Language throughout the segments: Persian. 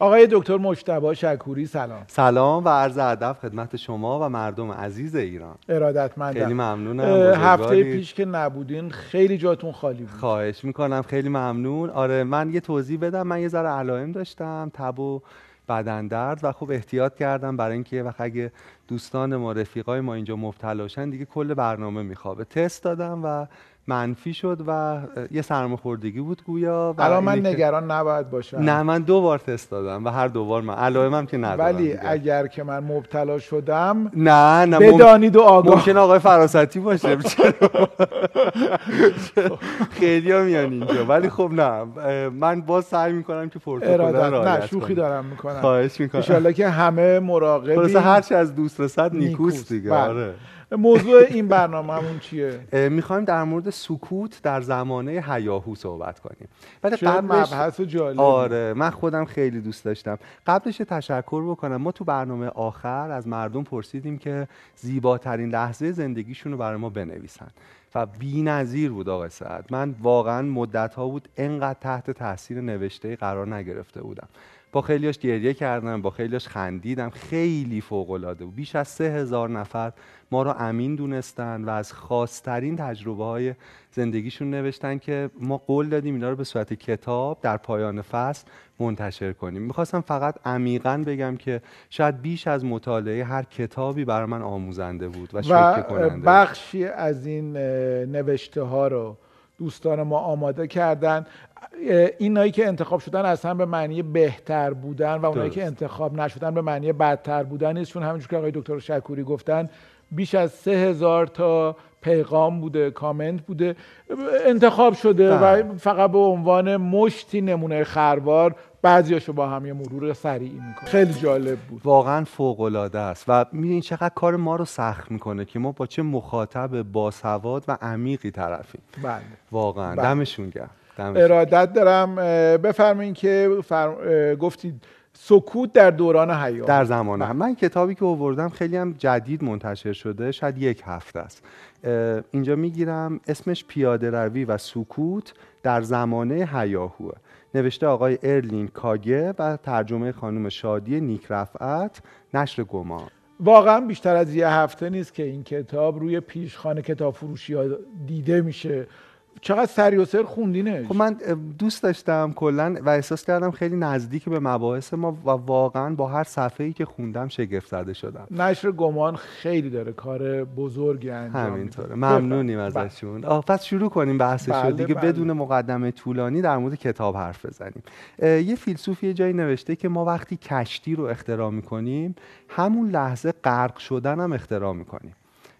آقای دکتر مجتبی شکوری سلام. سلام و عرض ادب خدمت شما و مردم عزیز ایران. ارادتمندم. خیلی ممنونم. هفته. پیش که نبودین خیلی جاتون خالی بود. خواهش می‌کنم. خیلی ممنون. آره من یه توضیح بدم. من یه ذره علائم داشتم تب و بدن درد و خب احتیاط کردم برای اینکه وقت اگه دوستان ما رفیقای ما اینجا مبتلا شن دیگه کل برنامه میخوابه. تست دادم و منفی شد و یه سرماخوردگی بود گویا و الان من نگران نباید باشم نه من دو بار تست دادم و هر دو بار من علائمم که ندارم ولی دیگه. اگر که من مبتلا شدم نه نه بدانید و آگاه ممکن آقای فراستی باشه چرا؟ خیلی ها میان اینجا ولی خب نه من باز سعی می‌کنم که پروتکل نه شوخی. دارم می‌کنم خواهش می‌کنم انشالله که همه مراقبی هر چی از دوست رسد نیکوست. نیکوست دیگه بله. آره موضوع این برنامه همون چیه؟ می‌خوایم در مورد سکوت در زمانه هیاهو صحبت کنیم. ولی قبلش مبحث جالبی آره من خودم خیلی دوست داشتم. قبلش تشکر بکنم. ما تو برنامه آخر از مردم پرسیدیم که زیباترین لحظه زندگیشون رو برای ما بنویسن. و بی نظیر بود آقای سعد. من واقعا مدت ها بود انقدر تحت تاثیر نوشته قرار نگرفته بودم. با خیلیاش گریه کردم با خیلیاش خندیدم. خیلی فوق العاده بود. بیش از سه هزار نفر ما رو امین دونستن و از خاصترین تجربه های زندگیشون نوشتن که ما قول دادیم اینا رو به صورت کتاب در پایان فصل منتشر کنیم. می‌خواستم فقط عمیقا بگم که شاید بیش از مطالعه هر کتابی برای من آموزنده بود و و شوکه کننده بود. بخشی از این نوشته ها رو دوستان ما آماده کردن اینایی که انتخاب شدن اصلا به معنی بهتر بودن و اونایی. که انتخاب نشدن به معنی بدتر بودن نیست چون همینجور که آقای دکتر شکوری گفتن بیش از سه هزار تا پیغام بوده کامنت بوده انتخاب شده بله. و فقط به عنوان مشتی نمونه خروار بعضیاشو با هم یه مرور سریعی می‌کنه. خیلی جالب بود. واقعا فوق العاده است. و می‌دونید چقدر کار ما رو سخت می‌کنه که ما با چه مخاطب باسواد و عمیقی طرفیم. بله. واقعا. بله. دمشون گرم. ارادت دارم بفرمایید که فر... اه، گفتید سکوت در دوران حیات در زمان هم من کتابی که آوردم خیلی هم جدید منتشر شده شاید یک هفته است. اینجا می‌گیرم اسمش پیاده روی و سکوت در زمانه هیاهوه نوشته آقای ارلین کاگه و ترجمه خانم شادی نیک رفعت نشر گمان. واقعا بیشتر از یه هفته نیست که این کتاب روی پیشخانه کتاب فروشی ها دیده میشه. چقدر سری و سر خوندینش خب من دوست داشتم کلا و احساس کردم خیلی نزدیک به مباحث ما و واقعا با هر صفحه ای که خوندم شگفت زده شدم. نشر گمان خیلی داره کار بزرگی انجام. همینطوره. ممنونیم. ازشون آه پس شروع کنیم بحثش بله، دیگه بله. بدون مقدمه طولانی در مورد کتاب حرف بزنیم. یه فیلسوف یه جایی نوشته که ما وقتی کشتی رو اختراع می‌کنیم همون لحظه غرق شدن هم اختراع می‌کنیم.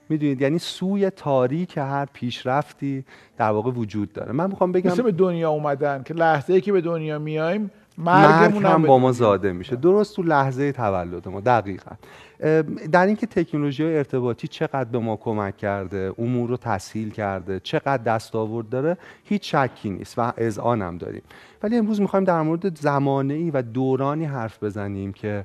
می‌دونید یعنی سوی تاریک هر پیشرفتی در واقع وجود داره. من می‌خوام بگم مثل به دنیا اومدن که لحظه ای که به دنیا میایم مرگ مرگمون هم با ما زاده میشه. درست تو لحظه تولد ما دقیقا. در اینکه تکنولوژی های ارتباطی چقدر به ما کمک کرده امور رو تسهیل کرده چقدر دستاورد داره هیچ شکی نیست و اذعان هم داریم. ولی امروز می‌خوایم در مورد زمانه ای و دورانی حرف بزنیم که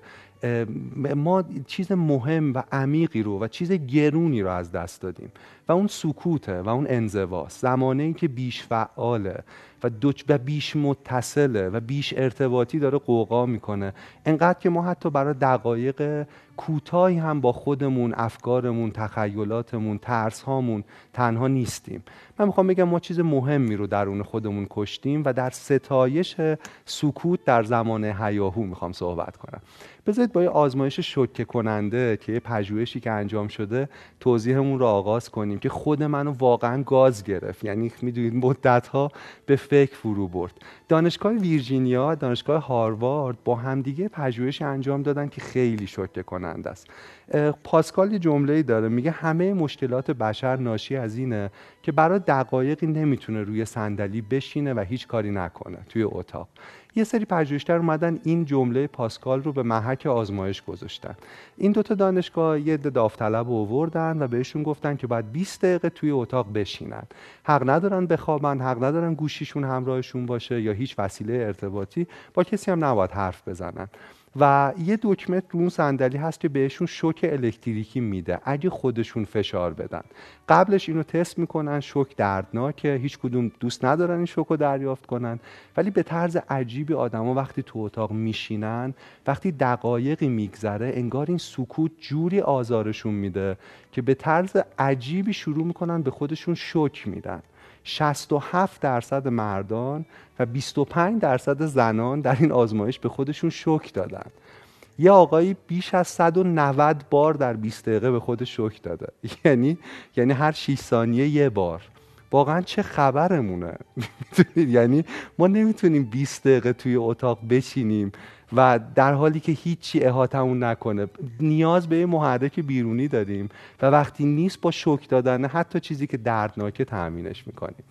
ما چیز مهم و عمیقی رو و چیز گرونی رو از دست دادیم و اون سکوته و اون انزواست. زمانه ای که بیش فعاله و, دو و بیش متصله و بیش ارتباطی داره قوقا می‌کنه. انقدر که ما حتی برای دقایق کوتاهی هم با خودمون افکارمون تخیلاتمون ترس هامون تنها نیستیم. من می‌خوام بگم ما چیز مهمی رو درون خودمون کشتیم و در ستایش سکوت در زمان هیاهو می‌خوام صحبت کنم. بذارید با یه آزمایش شوکه کننده که پژوهشی که انجام شده توضیحمون رو آغاز کنیم که خود منو واقعا گاز گرفت. یعنی می‌دونید مدت ها به فکر فرو برد. دانشگاه ویرجینیا دانشگاه هاروارد با همدیگه پژوهشی انجام دادن که خیلی شوکه کننده است. پاسکال یه جمله‌ای داره. میگه همه مشکلات بشر ناشی از اینه که برای دقایقی نمی‌تونه روی صندلی بشینه و هیچ کاری نکنه توی اتاق. یه سری پژوهشگر اومدن این جمله پاسکال رو به محک آزمایش گذاشتن. این دوتا دانشگاه یه عده داوطلب آوردن و بهشون گفتن که باید 20 دقیقه توی اتاق بشینن. حق ندارن بخوابن حق ندارن گوشیشون همراهشون باشه یا هیچ وسیله ارتباطی با کسی هم نباید حرف بزنن. و یه دکمه رو اون صندلی هست که بهشون شوک الکتریکی میده. اگه خودشون فشار بدن. قبلش اینو تست می‌کنن شوک دردناکه. هیچ کدوم دوست ندارن این شوک رو دریافت کنن. ولی به طرز عجیبی آدما وقتی تو اتاق میشینن وقتی دقایقی میگذره انگار این سکوت جوری آزارشون میده که به طرز عجیبی شروع می‌کنن به خودشون شوک میدن. 67 درصد مردان و 25 درصد زنان در این آزمایش به خودشون شوک دادن. یه آقایی بیش از 190 بار در 20 دقیقه به خودش شوک داده. یعنی یعنی هر 6 ثانیه یه بار. واقعا چه خبرمونه؟ یعنی ما نمی‌تونیم 20 دقیقه توی اتاق بشینیم و در حالی که هیچی احاتمون نکنه. نیاز به یه محرک بیرونی داریم و وقتی نیست با شوک دادن حتی چیزی که دردناکه تأمینش می‌کنیم.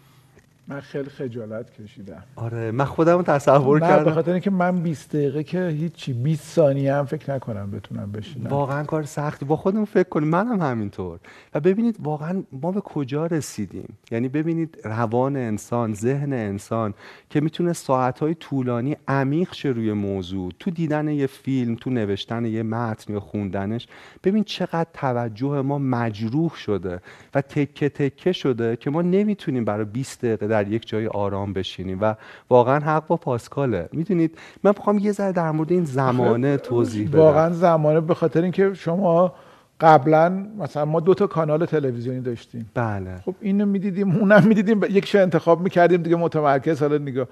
من خیلی خجالت کشیدم. آره من خودم تصور کردم. به خاطر اینکه من 20 دقیقه که هیچی 20 ثانیه هم فکر نکنم بتونم بشینم. واقعا کار سختی. با خودم فکر کنیم. منم هم همینطور. و ببینید واقعا ما به کجا رسیدیم؟ یعنی ببینید روان انسان ذهن انسان که می‌تونه ساعتهای طولانی عمیق شه روی موضوع. تو دیدن یه فیلم تو نوشتن یه متن یا خوندنش ببین چقدر توجه ما مجروح شده و تکه تکه شده که ما نمی‌تونیم برای 20 دقیقه در یک جای آرام بشینیم. و واقعا حق با پاسکاله. می‌دونید من می‌خوام یه ذره در مورد این زمانه توضیح بدم. واقعا زمانه به خاطر اینکه شما قبلا مثلا ما دو تا کانال تلویزیونی داشتیم. بله. خب اینو می‌دیدیم اونم می‌دیدیم یکشو انتخاب می‌کردیم دیگه متمرکز. حالا نگاه.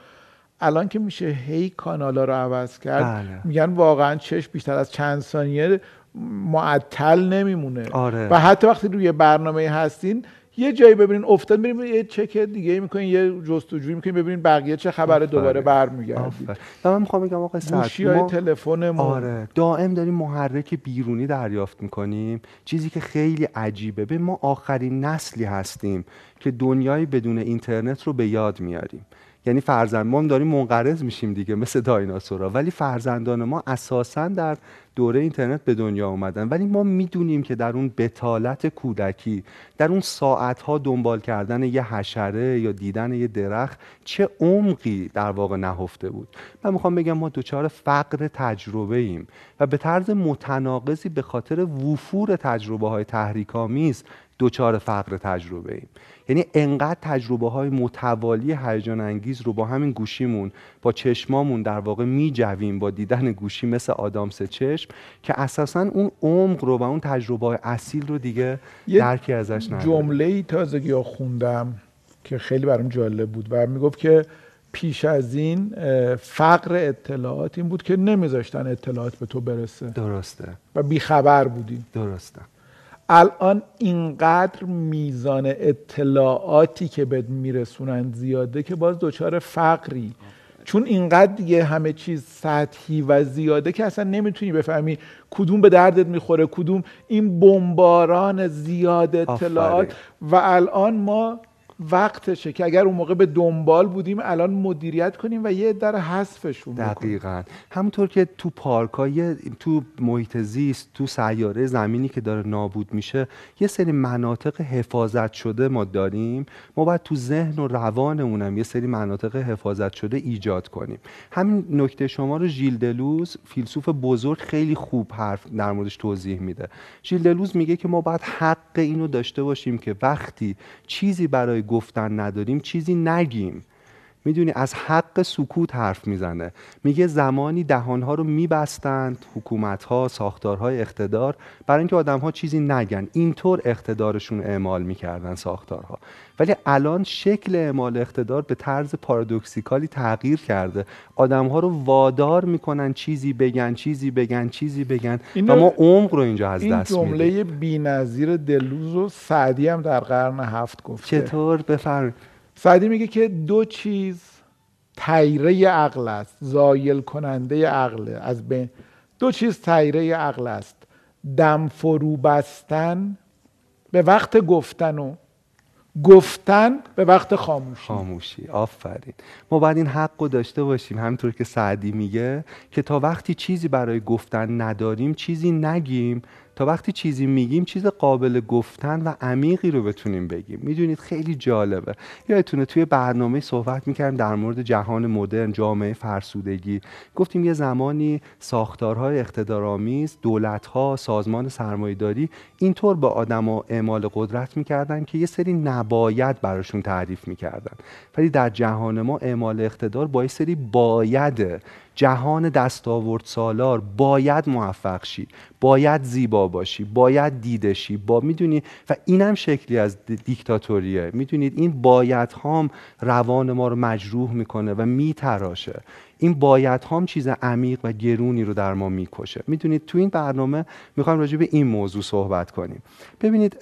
الان که میشه هی کانالا رو عوض کرد بله. میگن واقعا چشم بیشتر از چند ثانیه معطل نمیمونه. آره. و حتی وقتی روی برنامه هستین یه جایی ببینین افتاد میریم یه چک دیگه می‌کنین یه جستجویی می‌کنین ببینین بقیه چه خبره دوباره برمیگردید. من می‌خوام بگم آقا گوشی های تلفن آره دائم داریم محرک بیرونی دریافت می‌کنیم. چیزی که خیلی عجیبه به ما آخرین نسلی هستیم که دنیای بدون اینترنت رو به یاد میاریم. یعنی فرزند ما هم داریم منقرض میشیم دیگه مثل دایناسورا ولی فرزندان ما اساسا در دوره اینترنت به دنیا اومدن. ولی ما می‌دونیم که در اون بتالت کودکی در اون ساعتها دنبال کردن یه حشره یا دیدن یه درخت چه عمقی در واقع نهفته بود. من می‌خوام بگم ما دچار فقر تجربه ایم و به طرز متناقضی به خاطر وفور تجربه های تحریکامیز دچار فقر تجربه ایم یعنی انقدر تجربه های متوالی هیجان انگیز رو با همین گوشیمون با چشمامون در واقع میجویم با دیدن گوشی مثل آدامس چشم که اساسا اون عمق رو و اون تجربه اصیل رو دیگه درکی ازش نداریم جمله ای تازگی خوندم که خیلی برام جالب بود و می‌گفت که پیش از این فقر اطلاعات این بود که نمیذاشتن اطلاعات به تو برسه. درسته. و بیخبر بودی. درسته. الان اینقدر میزان اطلاعاتی که بهت میرسونن زیاده که باز دچار فقری. چون اینقدر دیگه همه چیز سطحی و زیاده که اصلا نمی‌تونی بفهمی کدوم به دردت می‌خوره کدوم این بمباران زیاد اطلاعات. و الان ما وقتشه که اگر اون موقع به دنبال بودیم الان مدیریت کنیم و یه در حذفشون دقیقا. همونطور که تو پارکای تو محیط زیست تو سیاره زمینی که داره نابود میشه یه سری مناطق حفاظت شده ما داریم. ما باید تو ذهن و روانمونم یه سری مناطق حفاظت شده ایجاد کنیم. همین نکته شما رو ژیل دلوز فیلسوف بزرگ خیلی خوب حرف در موردش توضیح میده. ژیل دلوز میگه که ما باید حق اینو داشته باشیم که وقتی چیزی برای گفتن نداریم چیزی نگیم. می‌دونی از حق سکوت حرف می‌زنه. میگه زمانی دهانها رو میبستند حکومتها ساختارهای اقتدار برای اینکه آدمها چیزی نگن. اینطور اقتدارشون اعمال می‌کردن ساختارها. ولی الان شکل اعمال اقتدار به طرز پارادوکسیکالی تغییر کرده. آدمها رو وادار می‌کنن چیزی بگن چیزی بگن چیزی بگن. و ما عمق رو اینجا از دست میدیم این جمله بی‌نظیر دلوز و سعدی هم در قرن هفت گفته. چطور؟ بفرمایید. سعدی میگه که دو چیز تیره عقل است زایل کننده عقل از بین. دو چیز تیره عقل است دم فرو بستن به وقت گفتن و گفتن به وقت خاموشی. خاموشی. آفرین. ما باید این حق رو داشته باشیم. همینطور که سعدی میگه که تا وقتی چیزی برای گفتن نداریم چیزی نگیم. تا وقتی چیزی میگیم چیز قابل گفتن و عمیقی رو بتونیم بگیم. می‌دونید خیلی جالبه. یادتونه توی برنامه صحبت می‌کردیم در مورد جهان مدرن جامعه فرسودگی. گفتیم یه زمانی ساختارهای اقتدارآمیز دولتها سازمان سرمایهداری اینطور به آدما اعمال قدرت می‌کردن که یه سری نباید براشون تعریف می‌کردن. ولی در جهان ما اعمال اقتدار با یه سری باید جهان دستاورد سالار باید موفق شی باید زیبا باشی باید دیدشی با می‌دونی؟ و اینم شکلی از دیکتاتوریه. می‌دونید؟ این باید هام روان ما رو مجروح می‌کنه و میتراشه. این باید هم چیز عمیق و گرونی رو در ما می‌کشه. می‌دونید تو این برنامه می‌خوایم راجع به این موضوع صحبت کنیم. ببینید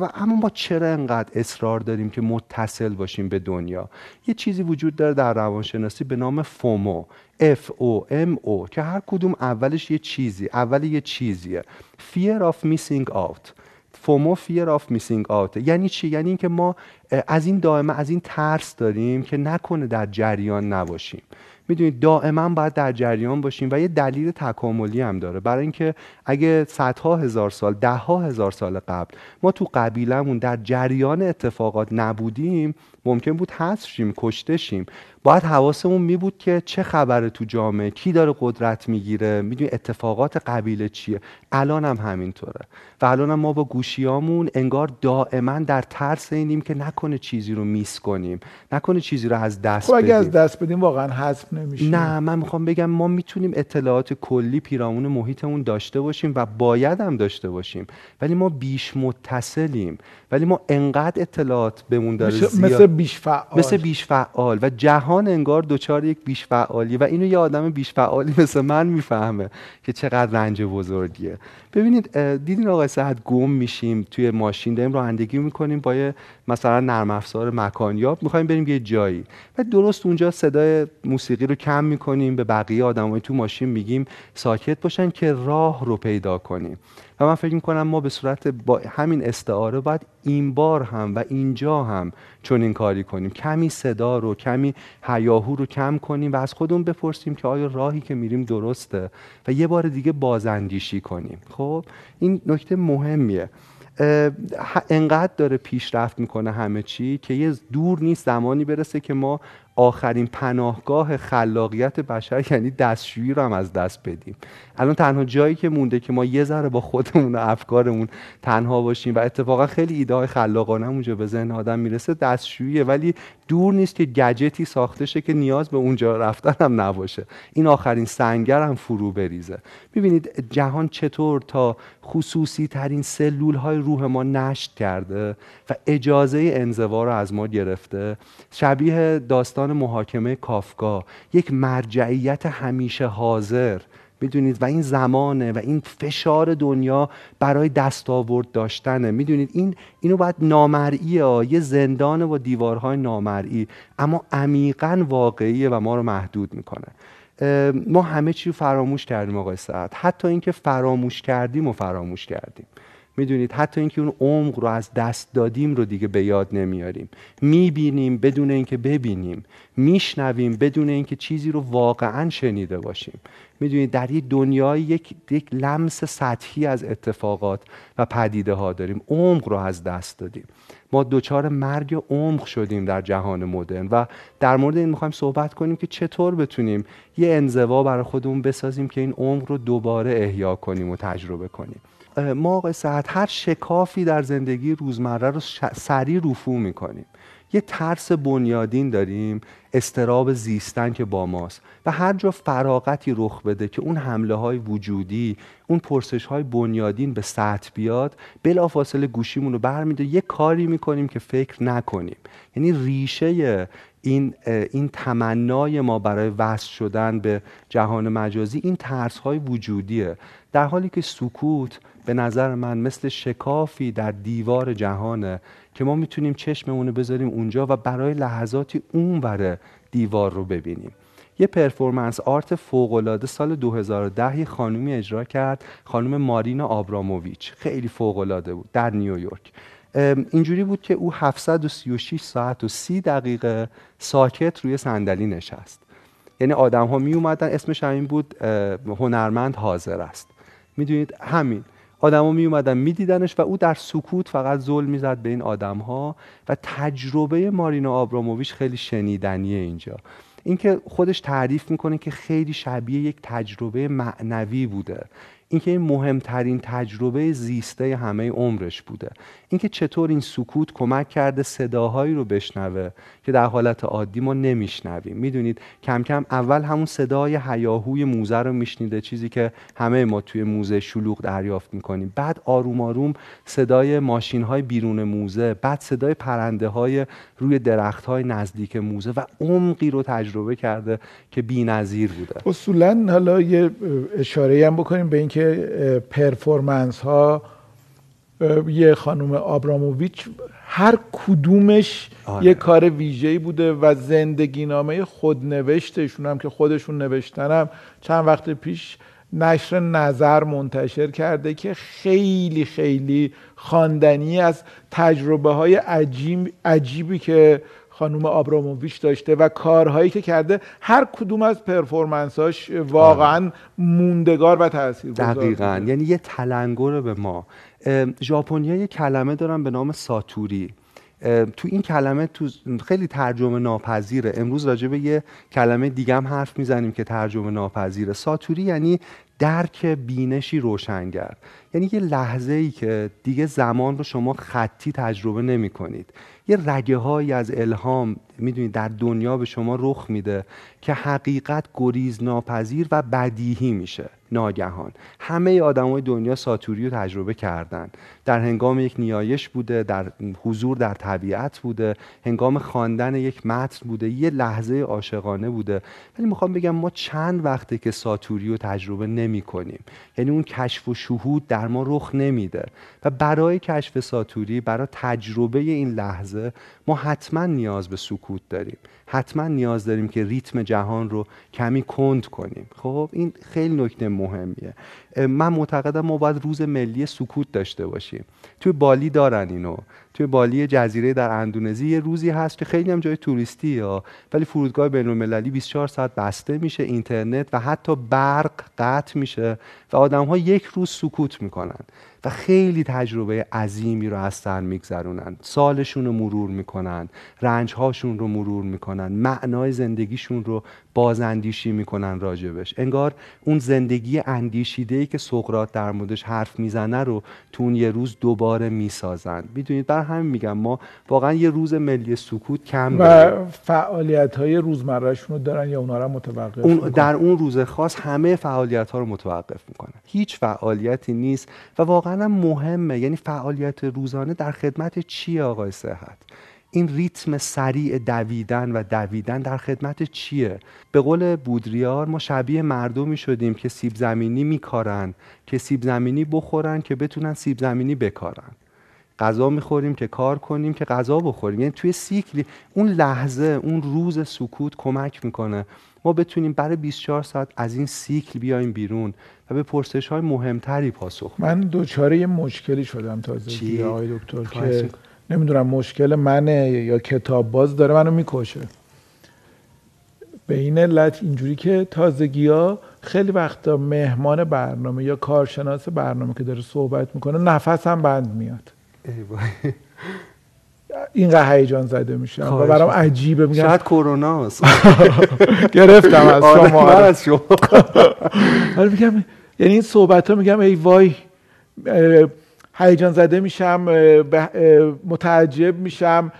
و اما ما چرا انقدر اصرار داریم که متصل باشیم به دنیا؟ یه چیزی وجود داره در روانشناسی به نام فومو F O M O که هر کدوم اولش یه چیزی اول یه چیزیه. Fear of missing out. فومو fear of missing out. یعنی چی؟ یعنی اینکه ما از این دائمه از این ترس داریم که نکنه در جریان نباشیم. می‌دونید دائما باید در جریان باشیم و یه دلیل تکاملی هم داره. برای اینکه اگه صدها هزار سال ده ها هزار سال قبل ما تو قبیلمون در جریان اتفاقات نبودیم ممکن بود حذف شیم کشته شیم. باید حواسمون می بود که چه خبره تو جامعه کی داره قدرت می‌گیره می‌دونی اتفاقات قبیله چیه. الان هم همینطوره. و الان هم ما با گوشیامون انگار دائما در ترس اینیم که نکنه چیزی رو میس کنیم نکنه چیزی رو از دست خب اگه از دست بدیم واقعا حذف نمیشه نه من می‌خوام بگم ما می‌تونیم اطلاعات کلی پیرامون محیطمون داشته باشیم و باید هم داشته باشیم. ولی ما بیش متصلیم. ولی ما انقدر اطلاعات بمون داره مثل بیش فعال. مثل بیش فعال. و جهان انگار دوچار یک بیش فعالی و اینو یه آدم بیش فعالی مثل من می‌فهمه که چقدر رنج بزرگیه. ببینید دیدین آقای سعد گم میشیم توی ماشین داریم رانندگی می‌کنیم با یه مثلا نرم افزار مکانیاب می‌خوایم بریم یه جایی. و درست اونجا صدای موسیقی رو کم می‌کنیم به بقیه آدمای تو ماشین میگیم ساکت باشن که راه رو پیدا کنیم. و من فکر می‌کنم ما به صورت با همین استعاره باید این بار هم و اینجا هم چون این کاری کنیم. کمی صدا رو کمی هیاهو رو کم کنیم و از خودمون بپرسیم که آیا راهی که میریم درسته و یه بار دیگه بازاندیشی کنیم. خب این نکته مهمیه. انقدر داره پیشرفت می‌کنه همه چی که یه دور نیست زمانی برسه که ما آخرین پناهگاه خلاقیت بشر یعنی دستشویی رو هم از دست بدیم. الان تنها جایی که مونده که ما یه ذره با خودمون و افکارمون تنها باشیم و اتفاقا خیلی ایده های خلاقانه اونجا به ذهن آدم می‌رسه دستشوییه. ولی دور نیست که گجتی ساخته شه که نیاز به اونجا رفتن هم نباشه. این آخرین سنگر هم فرو بریزه. ببینید جهان چطور تا خصوصی ترین سلول های روح ما نشت کرده و اجازه انزوا رو از ما گرفته. شبیه داستان محاکمه کافکا یک مرجعیت همیشه حاضر. می‌دونید؟ و این زمانه و این فشار دنیا برای دستاورد داشتنه. می‌دونید؟ این اینو باید نامرئیه یه زندان با دیوارهای نامرئی. اما عمیقا واقعیه و ما رو محدود می‌کنه. ما همه چی فراموش کردیم آقای سعد. حتی اینکه فراموش کردیم و فراموش کردیم. می‌دونید حتی اینکه اون عمق رو از دست دادیم رو دیگه به یاد نمیاریم. می‌بینیم بدون اینکه ببینیم. میشنویم بدون اینکه چیزی رو واقعا شنیده باشیم. می‌دونید در یک دنیای یک, یک لمس سطحی از اتفاقات و پدیده ها داریم. عمق رو از دست دادیم. ما دچار مرگ عمق شدیم در جهان مدرن و در مورد این می‌خوایم صحبت کنیم که چطور بتونیم یه انزوا برای خودمون بسازیم که این عمق رو دوباره احیا کنیم و تجربه کنیم. ما آقای هر شکافی در زندگی روزمره رو سریع رفو می‌کنیم. یه ترس بنیادین داریم استراب زیستن که با ماست و هر جا فراغتی رخ بده که اون حمله های وجودی اون پرسش های بنیادین به سطح بیاد بلافاصله گوشیمون رو برمیده یه کاری می‌کنیم که فکر نکنیم. یعنی ریشه این این تمنای ما برای وصل شدن به جهان مجازی این ترس های وجودیه. در حالی که سکوت به نظر من مثل شکافی در دیوار جهانه که ما می‌تونیم چشممون رو بذاریم اونجا و برای لحظاتی اون دیوار رو ببینیم. یه پرفورمنس آرت فوقالعاده سال 2010 یه خانومی اجرا کرد خانم مارینا آبراموویچ. خیلی فوقالعاده بود در نیویورک. اینجوری بود که او 736 ساعت و 30 دقیقه ساکت روی صندلی نشست. یعنی آدم ها می اومدن اسمش همین بود هنرمند حاضر است. می‌دونید همین. آدما می اومدن میدیدنش و او در سکوت فقط ظلم می‌زد به این آدم ها و تجربه مارینا آبراموویچ خیلی شنیدنیه اینجا. اینکه خودش تعریف می‌کنه که خیلی شبیه یک تجربه معنوی بوده. اینکه این مهمترین تجربه زیسته همه عمرش بوده. اینکه چطور این سکوت کمک کرده صداهایی رو بشنوه که در حالت عادی ما نمیشنویم. می‌دونید کم کم اول همون صدای هیاهوی موزه رو میشنیده چیزی که همه ما توی موزه شلوغ دریافت می‌کنیم. بعد آروم آروم صدای ماشین های بیرون موزه بعد صدای پرنده های روی درخت های نزدیک موزه و عمقی رو تجربه کرده که بی‌نظیر بوده. اصولا حالا یه اشاره هم بکنیم به اینکه پرفورمنس ها یه خانم آبراموویچ هر کدومش آره. یه کار ویژه‌ای بوده و زندگی نامه خودنوشتشون هم که خودشون نوشتنم چند وقت پیش نشر نظر منتشر کرده که خیلی خیلی خواندنی از تجربه های عجیب عجیبی که خانوم آبراموویچ داشته و کارهایی که کرده هر کدوم از پرفورمنساش واقعا. موندگار و تاثیرگذار دقیقا. یعنی یه تلنگر به ما. ژاپنیا یه کلمه دارن به نام ساتوری. تو این کلمه تو خیلی ترجمه ناپذیره. امروز راجع به یه کلمه دیگه هم حرف می‌زنیم که ترجمه ناپذیره. ساتوری یعنی درک بینشی روشنگر. یعنی یه لحظه ای که دیگه زمان رو شما خطی تجربه نمی کنید یه رگه هایی از الهام می‌دونید در دنیا به شما رخ میده که حقیقت گریز ناپذیر و بدیهی میشه. ناگهان. همه آدمای دنیا ساتوری رو تجربه کردن. در هنگام یک نیایش بوده در حضور در طبیعت بوده هنگام خواندن یک متن بوده یه لحظه عاشقانه بوده. ولی می‌خوام بگم ما چند وقته که ساتوری رو تجربه نمی کنیم. یعنی اون کشف و شهود در ما رخ نمیده. و برای کشف ساتوری برای تجربه این لحظه ما حتما نیاز به سکوت داریم. حتما نیاز داریم که ریتم جهان رو کمی کند کنیم. خب این خیلی نکته مهمیه. من معتقدم ما باید روز ملی سکوت داشته باشیم. توی بالی دارن اینو. توی بالی جزیره در اندونزی یه روزی هست که خیلی هم جای توریستی ها ولی فرودگاه بین المللی 24 ساعت بسته میشه اینترنت و حتی برق قطع میشه و آدم ها یک روز سکوت می‌کنن و خیلی تجربه عظیمی رو از سر میگذرونن. سالشون رو مرور می‌کنن رنجهاشون رو مرور می‌کنن معنای زندگیشون رو بازاندیشی می‌کنن راجبش. انگار اون زندگی اندیشیده ای که سقراط در موردش حرف می‌زنه رو تو اون یه روز دوباره می‌سازن. می‌دونید بر همین میگم ما واقعا یه روز ملی سکوت کم و فعالیت های روزمرهشون رو دارن یا اونا رو متوقف اون در اون روز خاص همه فعالیت ها رو متوقف می‌کنن. هیچ فعالیتی نیست. و واقعا مهمه. یعنی فعالیت روزانه در خدمت چیه آقای صحت؟ این ریتم سریع دویدن و دویدن در خدمت چیه؟ به قول بودریار ما شبیه مردمی شدیم که سیب زمینی میکارن که سیب زمینی بخورن که بتونن سیب زمینی بکارن. غذا می‌خوریم که کار کنیم که غذا بخوریم. یعنی توی سیکلی اون لحظه اون روز سکوت کمک می‌کنه. ما بتونیم برای 24 ساعت از این سیکل بیایم بیرون و به پرسش های مهمتری پاسخ من دوچاره یه مشکلی شدم تازه. آقای دکتر که نمی‌دونم مشکل منه یا کتاب باز داره منو می‌کشه. به این علت اینجوری که تازگی ها خیلی وقتا مهمان برنامه یا کارشناس برنامه که داره صحبت می‌کنه نفس هم بند میاد. اینقدر هیجان زده میشم و برام عجیبه. میگم شاید کرونا گرفتم از آره، شما. از شما. آره میگم یعنی این صحبت ها میگم ای وای هیجان زده میشم متعجب میشم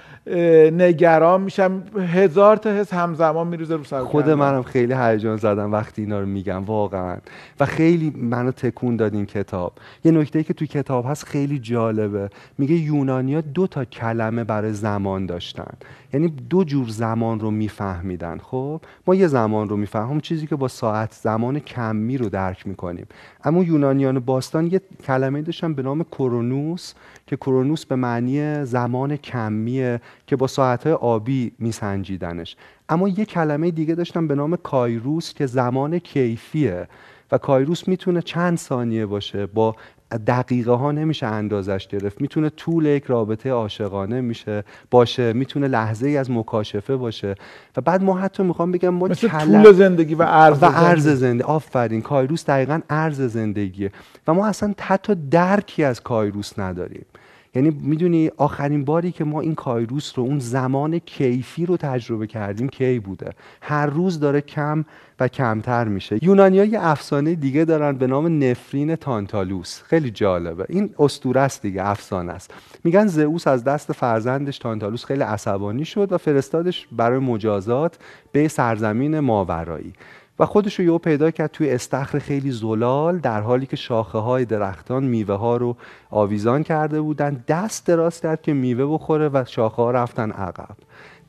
نگران میشم. هزار تا حس همزمان میریزه رو سر خود منم خیلی هیجان زدم وقتی اینا رو میگم واقعا. و خیلی منو تکون داد این کتاب. یه نکته که تو کتاب هست خیلی جالبه. میگه یونانیا دو تا کلمه برای زمان داشتن. یعنی دو جور زمان رو میفهمیدن خب؟ ما یه زمان رو می‌فهمیم چیزی که با ساعت زمان کمی رو درک می‌کنیم. اما یونانیان باستان یه کلمه داشتن به نام کرونوس که کرونوس به معنی زمان کمیه که با ساعتهای آبی میسنجیدنش. اما یه کلمه دیگه داشتن به نام کایروس که زمان کیفیه. و کایروس می‌تونه چند ثانیه باشه با دقیقه ها نمیشه اندازش گرفت. می‌تونه طول یک رابطه عاشقانه میشه باشه می‌تونه لحظه ای از مکاشفه باشه. و بعد ما حتی می‌خوام بگم ما مثل طول زندگی و عرض و عرض زندگی. آفرین کایروس دقیقا عرض زندگیه. و ما اصلا حتی درکی از کایروس نداریم. یعنی می‌دونی آخرین باری که ما این کایروس رو اون زمان کیفی رو تجربه کردیم کی بوده. هر روز داره کم و کمتر میشه. یونانیا یه افسانه دیگه دارن به نام نفرین تانتالوس. خیلی جالبه. این استوره است دیگه افسانه است. میگن زئوس از دست فرزندش تانتالوس خیلی عصبانی شد و فرستادش برای مجازات به سرزمین ماورایی. و خودش رو یهو پیدا کرد توی استخر خیلی زلال در حالی که شاخه های درختان میوه ها رو آویزان کرده بودن. دست دراز کرد که میوه بخوره و شاخه ها رفتن عقب.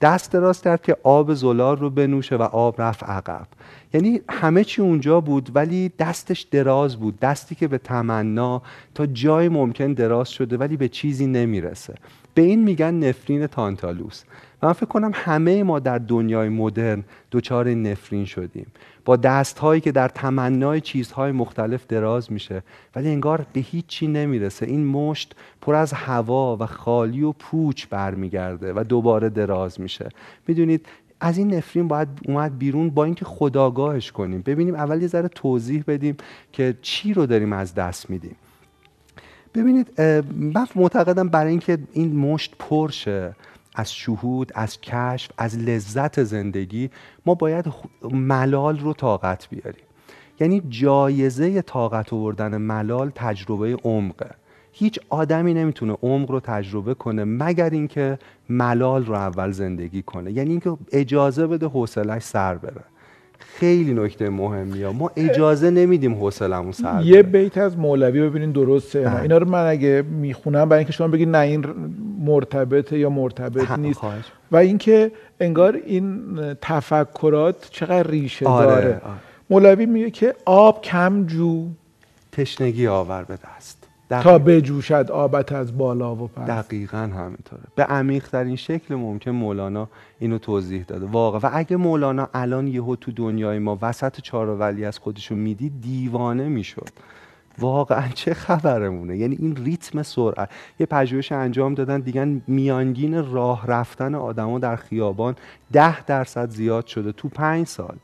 دست دراز کرد که آب زلال رو بنوشه و آب رفت عقب. یعنی همه چی اونجا بود ولی دستش دراز بود. دستی که به تمنا تا جای ممکن دراز شده ولی به چیزی نمی‌رسه. به این میگن نفرین تانتالوس. من فکر کنم همه ما در دنیای مدرن دچار نفرین شدیم. با دست هایی که در تمنای چیزهای مختلف دراز میشه ولی انگار به هیچی نمی‌رسه. این مشت پر از هوا و خالی و پوچ برمیگرده و دوباره دراز میشه. می‌دونید از این نفرین باید اومد بیرون با اینکه خداگاهش کنیم. ببینیم اول یه ذره توضیح بدیم که چی رو داریم از دست میدیم. ببینید من معتقدم برای اینکه این مشت پرشه از شهود از کشف از لذت زندگی ما باید ملال رو طاقت بیاریم. یعنی جایزه طاقت آوردن ملال تجربه عمقه. هیچ آدمی نمی‌تونه عمق رو تجربه کنه مگر اینکه ملال رو اول زندگی کنه. یعنی اینکه اجازه بده حوصلش سر بره. خیلی نکته مهمیه ما اجازه نمیدیم حوصلمون سر یه بیت از مولوی ببینین درسته. بله. اینا رو من اگه می‌خونم برای اینکه شما بگید نه این مرتبطه یا مرتبط نیست. و اینکه انگار این تفکرات چقدر ریشه آره، داره. آره. مولوی میگه که آب کم جو. تشنگی آور به دست. تا بجوشد آبت از بالا و پس. دقیقا همینطوره. به عمیق ترین شکل ممکن مولانا اینو توضیح داده. واقعا. و اگه مولانا الان یهو تو دنیای ما وسط چارولی از خودشو می‌دید دیوانه می‌شد. واقعا چه خبرمونه؟ یعنی این ریتم سرعت. یه پژوهش انجام دادن دیگه میانگین راه رفتن آدما در خیابان ده درصد زیاد شده تو پنج سال.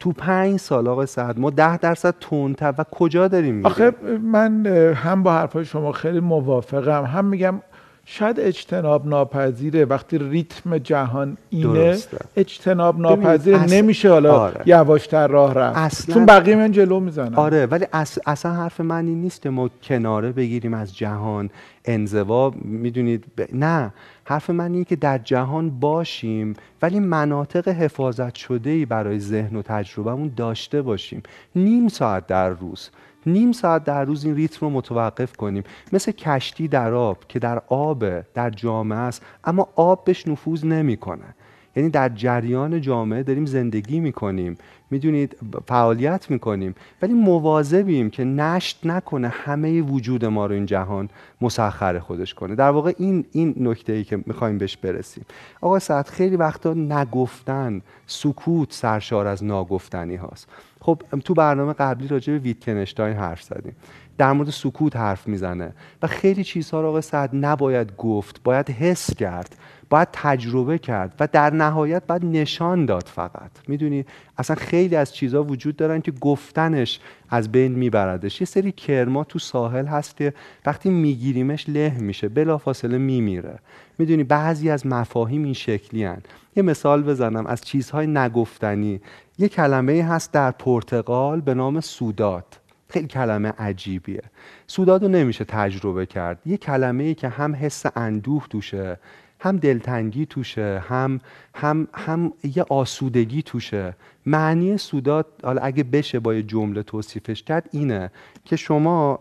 تو پنج سال آقای سعد ما ده درصد تندتر. و کجا داریم میریم؟ آخه من هم با حرفای شما خیلی موافقم. هم میگم شاید اجتناب ناپذیره. وقتی ریتم جهان اینه درسته. اجتناب ناپذیر نمیشه حالا آره. یواشتر راه رفت. اصلا... چون بقیه من جلو می‌زنن. آره ولی اصلا حرف من این نیست که ما کناره بگیریم از جهان. انزوا می‌دونید نه. حرف من اینه که در جهان باشیم ولی مناطق حفاظت شده ای برای ذهن و تجربهمون داشته باشیم. نیم ساعت در روز. نیم ساعت در روز این ریتم رو متوقف کنیم. مثل کشتی در آب که در آب در جامعه است اما آب بهش نفوذ نمی‌کنه. یعنی در جریان جامعه داریم زندگی می‌کنیم. می‌دونید فعالیت می‌کنیم. ولی مواظبیم که نشت نکنه همه وجود ما رو این جهان مسخر خودش کنه. در واقع این این نکته ای که می‌خوایم بهش برسیم. آقا سعد خیلی وقتا نگفتن سکوت سرشار از ناگفتنی هاست. خب تو برنامه قبلی راجع به ویتکنشتاین حرف زدیم. در مورد سکوت حرف می‌زنه و خیلی چیزها رو آقا سعد نباید گفت باید حس کرد باید تجربه کرد و در نهایت باید نشان داد فقط. می‌دونی؟ اصلا خیلی از چیزها وجود دارن که گفتنش از بین میبردش. یه سری کرما تو ساحل هست که وقتی میگیریمش له میشه بلافاصله میمیره. می‌دونی؟ بعضی از مفاهیم این شکلی هن. یه مثال بزنم از چیزهای نگفتنی. یه کلمه هست در پرتغال به نام سودات. خیلی کلمه عجیبیه. سوداد رو نمیشه تجربه کرد. یه کلمه ای که هم حس اندوه توشه هم دلتنگی توشه هم هم هم یه آسودگی توشه. معنی سودات حالا اگه بشه با یه جمله توصیفش کرد اینه که شما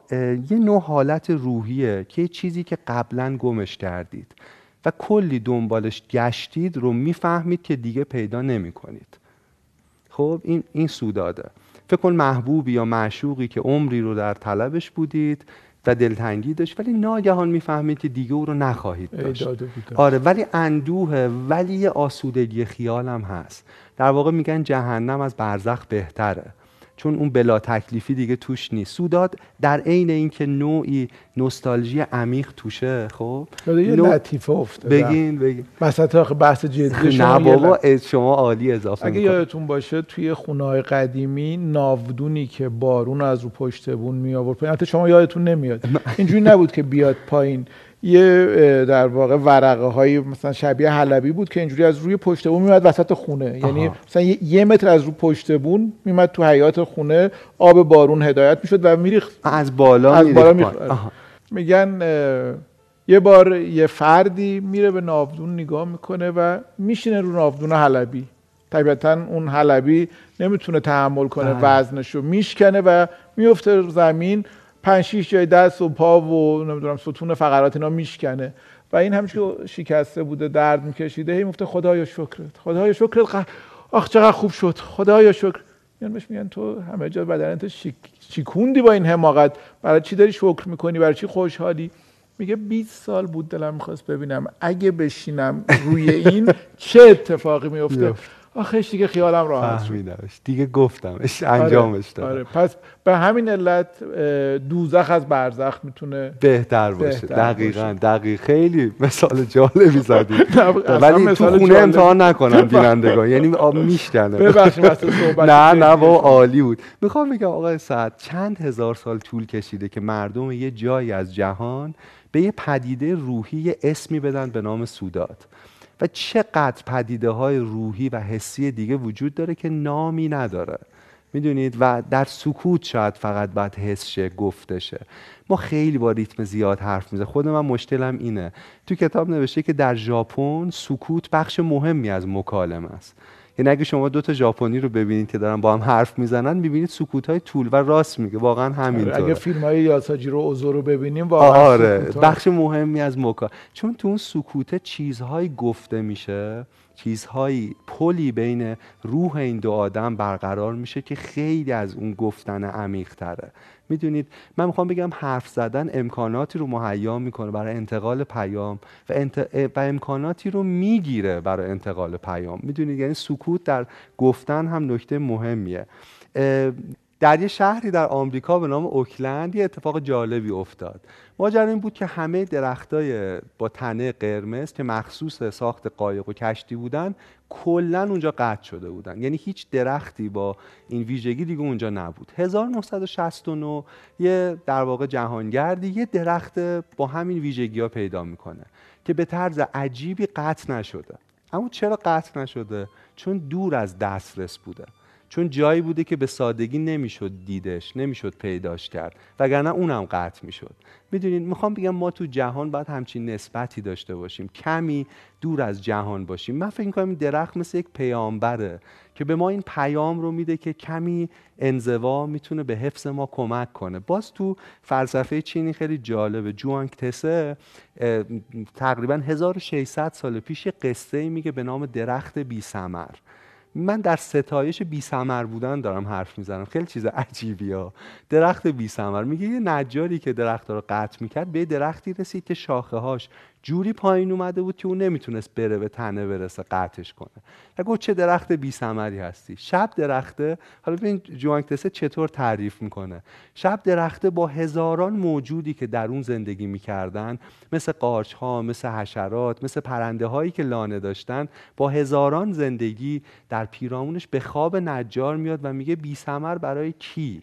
یه نوع حالت روحیه که چیزی که قبلا گمش کردید و کلی دنبالش گشتید رو می‌فهمید که دیگه پیدا نمی کنید خب این این سوداده. فکر کن محبوبی یا معشوقی که عمری رو در طلبش بودید و دلتنگی داشت ولی ناگهان می‌فهمید که دیگه او رو نخواهید داشت. آره ولی اندوه ولی آسودگی خیال هم هست. در واقع میگن جهنم از برزخ بهتره. چون اون بلا تکلیفی دیگه توش نیست. سوداد در عین اینکه نوعی نوستالژی عمیق توشه خب؟ یه نوع- لطیفه افتاده. بگین بگین. آخه بحث جدی نه شما یه بابا. شما عالی اضافه اگه. یادتون باشه توی خونه های قدیمی ناودونی که بارون از رو پشت بون می آورد حتی شما یادتون نمیاد. اینجوری نبود که بیاد پایین. یه در واقع ورقه های مثلا شبیه حلبی بود که اینجوری از روی پشت بون میومد وسط خونه یعنی آها. مثلا یه, متر از رو پشت بون میومد تو حیات خونه آب بارون هدایت می‌شد و میریخت از بالا از بالا می‌ریخت. میگن یه بار یه فردی میره به ناودون نگاه می‌کنه و میشینه رو ناودون حلبی طبیعتا اون حلبی نمی‌تونه تحمل کنه بله. وزنش رو میشکنه و میفته زمین پنج شیش جای دست و پا و نمی‌دونم ستون فقرات اینا میشکنه. و این همچون شکسته بوده درد میکشیده هی میفته خدایا شکرت خدایا شکرت خ... آخ چقدر خوب شد. خدایا شکر. میان بهش میگن تو همه جا بدنت شیک... شیکوندی با این حماقت. برای چی داری شکر می‌کنی؟ برای چی خوشحالی؟ میگه 20 سال بود دلم می‌خواست ببینم. اگه بشینم روی این چه اتفاقی میفته. آخش دیگه خیالم راحت شد. فهمیدمش دیگه گفتمش. انجامش دادم. آره پس به همین علت دوزخ از برزخ می‌تونه بهتر باشه. بهتر دقیقا. باشه. دقیق. خیلی مثال جالبی زدی. ولی تو خونه. امتحان نکنم بینندگان. یعنی آب میشکنه. ببخشید نه نه شما. عالی بود. می‌خوام بگم آقای سعد چند هزار سال طول کشیده که مردم یه جایی از جهان به یه پدیده روحی یه اسمی بدن به نام سوداد. و چقدر پدیده های روحی و حسی دیگه وجود داره که نامی نداره. می‌دونید؟ و در سکوت شاید فقط باید حس شه گفته شه ما خیلی با ریتم زیاد حرف می‌زنیم. خود من مشکلم اینه. تو کتاب نوشته که در ژاپن سکوت بخش مهمی از مکالمه است. یعنی اگه شما دو تا ژاپنی رو ببینید که دارن با هم حرف می‌زنن می‌بینید سکوت های طول و راست میگه. واقعا آره، همینطوره. اگه فیلم های یاساجی رو اوزو رو ببینیم واقعا آره بخش مهمی از مکا چون تو اون سکوته چیزهایی گفته میشه چیزهایی پلی بین روح این دو آدم برقرار میشه که خیلی از اون گفتن عمیق تره می‌دونید؟ من می‌خوام بگم حرف زدن امکاناتی رو مهیا می‌کنه برای انتقال پیام و, انت... و امکاناتی رو می‌گیره برای انتقال پیام. می‌دونید؟ یعنی سکوت در گفتن هم نکته مهمیه. در یه شهری در آمریکا به نام اوکلند یه اتفاق جالبی افتاد. ماجرا این بود که همه درختای با تنه قرمز که مخصوص ساخت قایق و کشتی بودن کلا اونجا قطع شده بودن. یعنی هیچ درختی با این ویژگی دیگه اونجا نبود. 1969 یه در واقع جهانگردی یه درخت با همین ویژگی ها پیدا می‌کنه که به طرز عجیبی قطع نشده. اما چرا قطع نشده؟ چون دور از دسترس بوده. چون جایی بوده که به سادگی نمی‌شد دیدش نمی‌شد پیداش کرد وگرنه اونم قطع می‌شد. می‌دونید می‌خوام بگم ما تو جهان باید همچین نسبتی داشته باشیم کمی دور از جهان باشیم. من فکر می‌کنم این درخت مثل یک پیامبره که به ما این پیام رو میده که کمی انزوا می‌تونه به حفظ ما کمک کنه. باز تو فلسفه چینی خیلی جالبه. جوانگ تسه تقریبا 1600 سال پیش قصه میگه به نام درخت بی ثمر من در ستایش بی ثمر بودن دارم حرف می‌زنم. خیلی چیز عجیبی ها درخت بی ثمر میگه یه نجاری که درخت رو قطع می‌کرد به درختی رسید که شاخه هاش جوری پایین اومده بود که اون نمی‌تونست بره به تنه برسه قطعش کنه. گفت چه درخت بی ثمری هستی. شب درخته حالا ببین جوانکتسه چطور تعریف می‌کنه. شب درخته با هزاران موجودی که در اون زندگی می‌کردن مثل قارچ ها مثل حشرات مثل پرنده هایی که لانه داشتن با هزاران زندگی در پیرامونش به خواب نجار میاد و میگه بی ثمر برای کی؟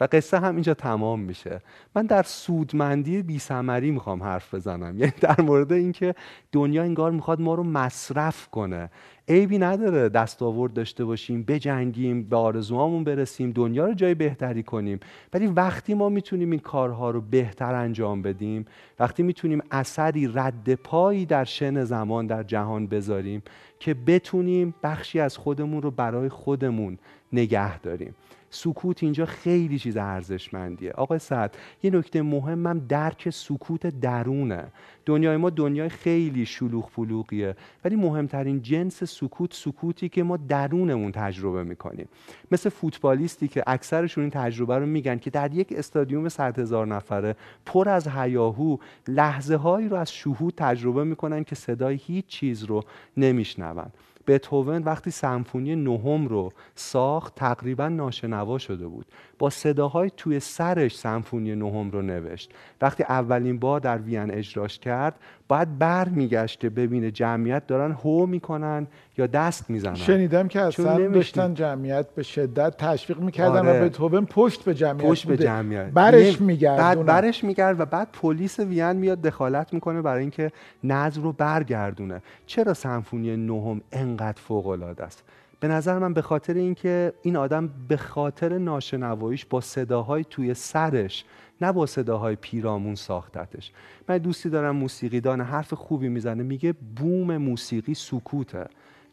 و قصه هم اینجا تمام میشه. من در سودمندی بی ثمری می‌خوام حرف بزنم. یعنی در مورد اینکه دنیا انگار می‌خواد ما رو مصرف کنه. عیبی نداره دستاورد داشته باشیم بجنگیم به آرزوهامون برسیم دنیا رو جای بهتری کنیم. ولی وقتی ما می‌تونیم این کارها رو بهتر انجام بدیم وقتی می‌تونیم اثری رد پایی در شن زمان در جهان بذاریم که بتونیم بخشی از خودمون رو برای خودمون نگه داریم. سکوت اینجا خیلی چیز ارزشمندیه. آقای سعد یه نکته مهمم درک سکوت درونه. دنیای ما دنیای خیلی شلوغ پلوغیه ولی مهمترین جنس سکوت سکوتی که ما درونمون تجربه می‌کنیم. مثل فوتبالیستی که اکثرشون این تجربه رو میگن که در یک استادیوم صد هزار نفره پر از هیاهو لحظه هایی رو از شهود تجربه می‌کنن که صدای هیچ چیز رو نمیشنون. بتهوون وقتی سمفونی نهم رو ساخت تقریبا ناشنوا شده بود. با صداهای توی سرش سمفونی نهم رو نوشت. وقتی اولین بار در وین اجراش کرد باید بر میگشت که ببینه جمعیت دارن هو می‌کنن یا دست می‌زنن. شنیدم که اصلا داشتن جمعیت به شدت تشویق می‌کردن آره. و بتهوون پشت به جمعیت پشت به جمعیت. برش میگرد بعد برش میگرد و بعد پلیس وین میاد دخالت می‌کنه برای اینکه نظم رو برگردونه. چرا سمفونی نهم انقدر فوق العاده است؟ به نظر من به خاطر اینکه این آدم به خاطر ناشنواییش با صداهای توی سرش نه با صداهای پیرامون ساختتش. من دوستی دارم موسیقیدان حرف خوبی می‌زنه میگه بوم موسیقی سکوته.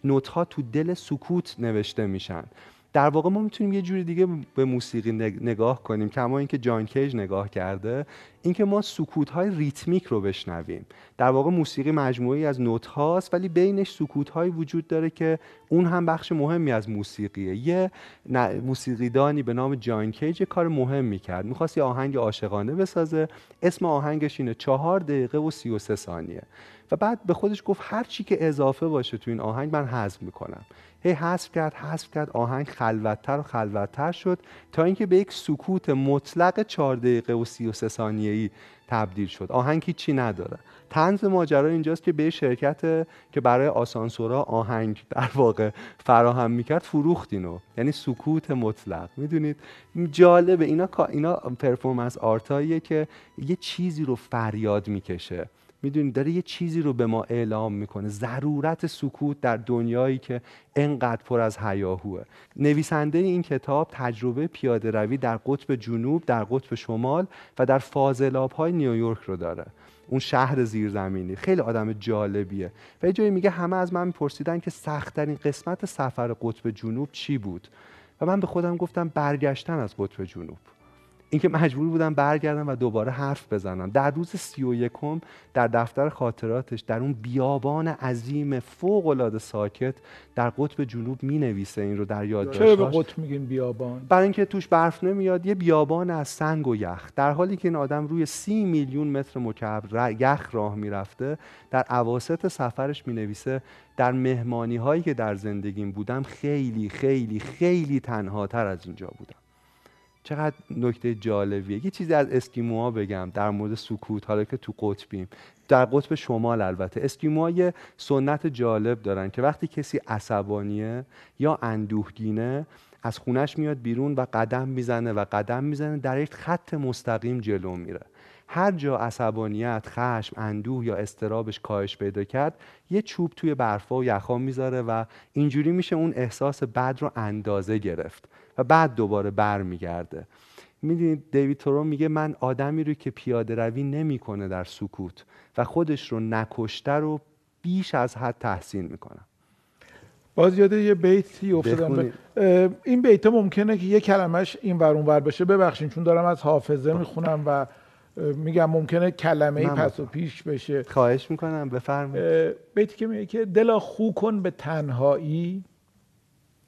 نوت تو دل سکوت نوشته میشن. در واقع ما می‌تونیم یه جوری دیگه به موسیقی نگاه کنیم کما اینکه جان کیج نگاه کرده. اینکه ما سکوت های ریتمیک رو بشنویم. در واقع موسیقی مجموعی از نوت هاست ولی بینش سکوت هایی وجود داره که اون هم بخش مهمی از موسیقیه. یه موسیقیدانی به نام جان کیج کار مهمی کرد. می‌خواست یه آهنگ عاشقانه بسازه. اسم آهنگش اینه چهار دقیقه و سی و سه ثانیه. و بعد به خودش گفت هر چی که اضافه باشه تو این آهنگ من حذف می‌کنم. هی حذف کرد حذف کرد آهنگ خلوتتر و خلوتتر شد تا اینکه به یک سکوت مطلق 4 دقیقه و 33 ثانیه ای تبدیل شد. آهنگ هیچی نداره. تنز ماجرا اینجاست که به شرکت که برای آسانسورا آهنگ در واقع فراهم می‌کرد فروخت اینو. یعنی سکوت مطلق. می‌دونید؟ جالبه. اینا اینا پرفورمنس آرتاییه که یه چیزی رو فریاد می‌کشه. می‌دونید داره یه چیزی رو به ما اعلام می‌کنه. ضرورت سکوت در دنیایی که انقدر پر از هیاهوه نویسنده این کتاب تجربه پیاده روی در قطب جنوب در قطب شمال و در فاضلاب های نیویورک رو داره. اون شهر زیرزمینی. خیلی آدم جالبیه. و یه جایی میگه همه از من میپرسیدن که سختترین قسمت سفر قطب جنوب چی بود؟ و من به خودم گفتم برگشتن از قطب جنوب. اینکه مجبور بودم برگردم و دوباره حرف بزنم. در روز سی و یکم در دفتر خاطراتش در اون بیابان عظیم فوق العاده ساکت در قطب جنوب می نویسه این رو در یادداشتاش چرا به قطب میگین بیابان؟ برای اینکه توش برف نمیاد یه بیابان از سنگ و یخ. در حالی که این آدم روی سی میلیون متر مکعب یخ راه می‌رفته در اواسط سفرش می نویسه در مهمانی هایی که در زندگیم بودم خیلی خیلی خیلی تنها تر از اینجا بودم. چقدر نکته جالبیه. یه چیزی از اسکیموها بگم در مورد سکوت حالا که تو قطبیم. در قطب شمال البته. اسکیموها یه سنت جالب دارن که وقتی کسی عصبانیه یا اندوهگینه از خونش میاد بیرون و قدم می‌زنه و قدم می‌زنه در یک خط مستقیم جلو میره. هر جا عصبانیت، خشم، اندوه یا استرابش کاهش پیدا کرد یه چوب توی برفا و یخا می‌ذاره و اینجوری میشه اون احساس بد رو اندازه گرفت. و بعد دوباره برمیگرده. می‌دونید دیوید تورو میگه من آدمی رو که پیاده روی نمی‌کنه در سکوت و خودش رو نکشته رو بیش از حد تحسین می‌کنم. باز یاده یه بیتی افتادم. این بیت ممکنه که یه کلمش این ور اون ور بشه. ببخشید چون دارم از حافظه می‌خونم و میگم ممکنه کلمه ای پس و پیش بشه. خواهش می‌کنم بفرمایید. بیتی که میگه که دلا خو کن به تنهایی.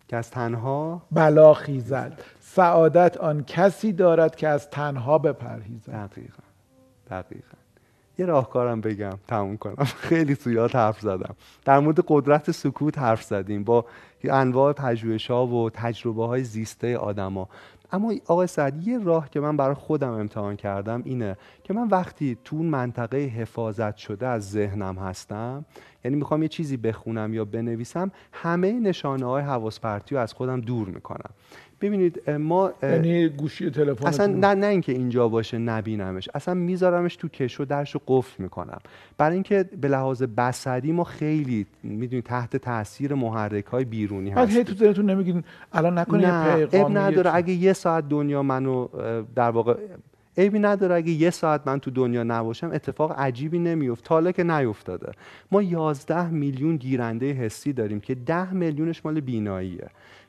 که از تنها بلا خیزد. سعادت آن کسی دارد که از تنها بپرهیزد. دقیقا دقیقا. یه راهکارم بگم تموم کنم. خیلی زیاد حرف زدم. در مورد قدرت سکوت حرف زدیم با انواع پژوهش ها و تجربه های زیسته آدما. اما آقای سعد یه راه که من برای خودم امتحان کردم اینه که من وقتی تو اون منطقه حفاظت شده از ذهنم هستم یعنی می‌خوام یه چیزی بخونم یا بنویسم همه نشانه های حواس پرتی رو از خودم دور می‌کنم. ببینید ما یعنی گوشی تلفن اصلا نه نه اینکه اینجا باشه نبینمش. اصلا میذارمش تو کش و درش رو قفل می‌کنم. برای اینکه به لحاظ بصری ما خیلی می‌دونید تحت تاثیر محرک های بیرونی هست تو دلتون نمیگین الان نکنه نه اب نداره. اگه یه ساعت دنیا منو در واقع عیبی نداره اگه یه ساعت من تو دنیا نباشم اتفاق عجیبی نمیفت. تا که نیفتاده. ما 11 میلیون گیرنده حسی داریم که 10 میلیونش مال بیناییه.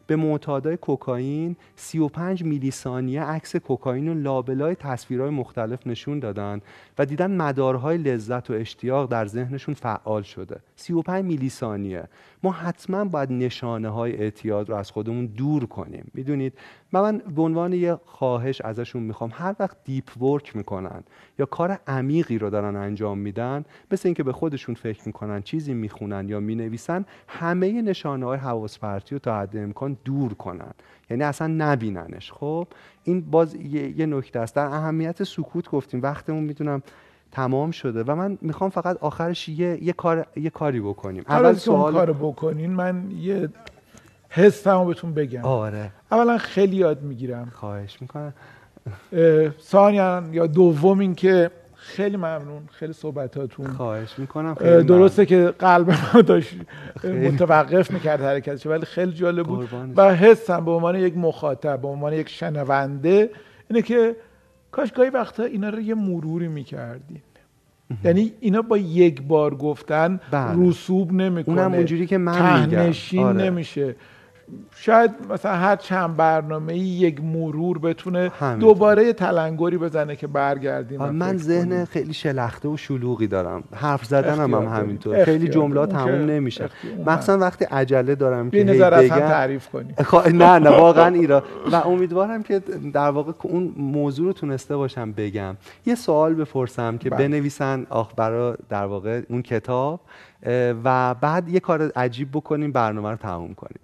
به معتادای کوکائین 35 میلی ثانیه عکس کوکائین و لابلای تصویرهای مختلف نشون دادن و دیدن مدارهای لذت و اشتیاق در ذهنشون فعال شده. 35 میلی ثانیه ما حتما باید نشانه های اعتیاد رو از خودمون دور کنیم. می‌دونید؟ من به عنوان یه خواهش ازشون می‌خوام. هر وقت دیپ ورک می‌کنن یا کار عمیقی رو دارن انجام میدن مثل اینکه به خودشون فکر می‌کنن چیزی می‌خونن یا می‌نویسن همه نشانه های حواس پرتی رو تا حد امکان دور کنن. یعنی اصلا نبیننش. خب؟ این باز یه, نکته است. در اهمیت سکوت گفتیم. وقتمون می‌دونم تمام شده و من می‌خوام فقط آخرش یه, یه, کار، یه کاری بکنیم. اول سوال کار بکنین من یه حسمو بهتون بگم. آره. اولا خیلی یاد می‌گیرم. خواهش می‌کنم. ثانیا یا دوم این که خیلی ممنون خیلی صحبتاتون. خواهش می‌کنم خیلی درسته که قلب ما داشت متوقف می‌کرد حرکتش ولی خیلی جالب بود. و حسم به عنوان یک مخاطب به عنوان یک شنونده اینه که کاش گاهی وقتا اینا رو یه مروری می‌کردین. یعنی اینا با یک بار گفتن بله. رسوب نمی‌کنه. اونم اونجوری که من میگم. آره. نمیشه. شاید مثلا هر چند برنامه ای یک مرور بتونه دوباره یه تلنگری بزنه که برگردیم من ذهن خیلی شلخته و شلوغی دارم. حرف زدن هم, هم همینطور. خیلی جملات تموم نمیشه. مخصوصا وقتی عجله دارم که بگم. تعریف کنی. نه نه واقعا ایرا. و امیدوارم که در واقع اون موضوع رو تونسته باشم بگم. یه سوال بپرسم که بله. بنویسن آخ برای در واقع اون کتاب. و بعد یه کار عجیب بکنیم برنامه رو تموم کنیم.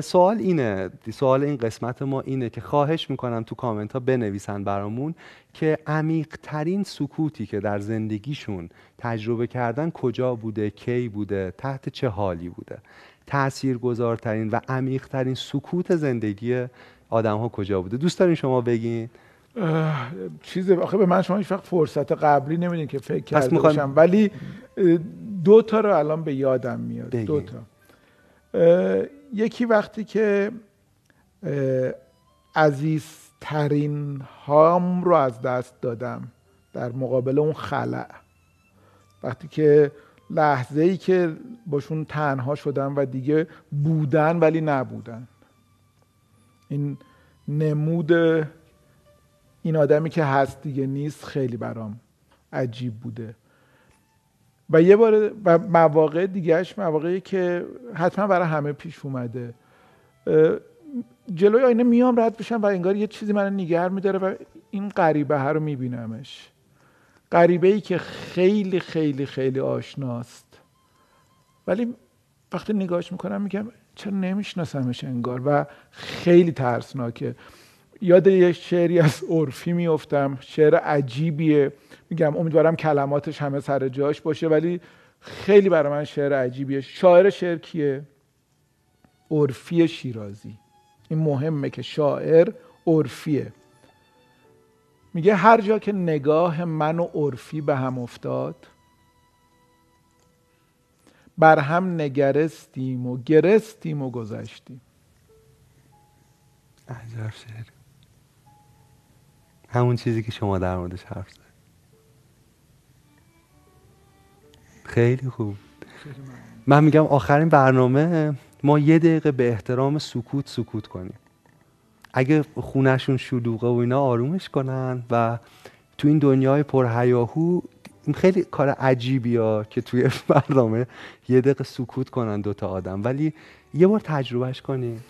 سوال اینه سوال این قسمت ما اینه که خواهش می‌کنم تو کامنت ها بنویسن برامون که عمیق ترین سکوتی که در زندگیشون تجربه کردن کجا بوده کی بوده تحت چه حالی بوده. تأثیر گذارترین و عمیق ترین سکوت زندگی آدم ها کجا بوده؟ دوست دارین شما بگین؟ چیز آخه به من شما هیچ فرصت قبلی نمیدین که فکر کرده باشم. ولی دو تا رو الان به یادم میاد. دو تا. یکی وقتی که عزیزترین هام رو از دست دادم در مقابل اون خلع. وقتی که لحظه ای که باشون تنها شدم و دیگه بودن ولی نبودن. این نمود این آدمی که هست دیگه نیست خیلی برام عجیب بوده. و یه بار و مواقع دیگهش مواقعی که حتما برای همه پیش اومده. جلوی آینه میام رد بشم و انگار یه چیزی من نگر میداره و این غریبه ها رو میبینمش. غریبه ای که خیلی خیلی خیلی آشناست. ولی وقتی نگاهش می‌کنم میگم چرا نمیشناسمش انگار و خیلی ترسناکه. یاد یه شعری از عرفی میفتم شعر عجیبیه. میگم امیدوارم کلماتش همه سر جاش باشه ولی خیلی برای من شعر عجیبیه. شاعر شعر کیه؟ عرفی شیرازی. این مهمه که شاعر عرفیه. میگه هر جا که نگاه من و عرفی به هم افتاد بر هم نگرستیم و گرستیم و گذشتیم. عجب شعر. همون چیزی که شما در موردش حرف زد خیلی خوب. من میگم آخرین برنامه ما یه دقیقه به احترام سکوت سکوت کنیم. اگه خونشون شلوغه و اینا آرومش کنن و تو این دنیای پرهیاهو خیلی کار عجیبی ها که توی برنامه یه دقیقه سکوت کنن دوتا آدم. ولی یه بار تجربهش کنیم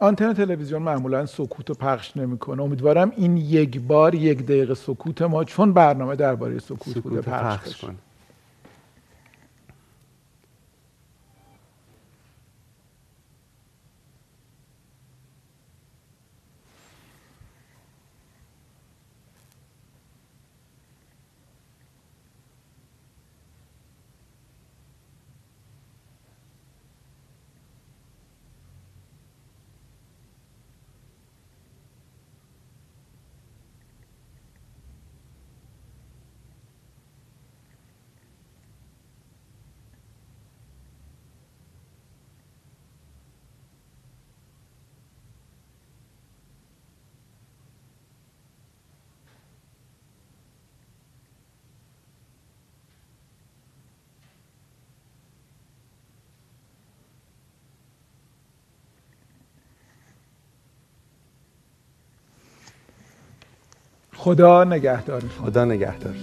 آنتن تلویزیون معمولا سکوت رو پخش نمی‌کنه. امیدوارم این یک بار یک دقیقه سکوت ما چون برنامه درباره سکوت, سکوت بوده پخش, پخش کنه. خدا نگهدار خدا نگهدار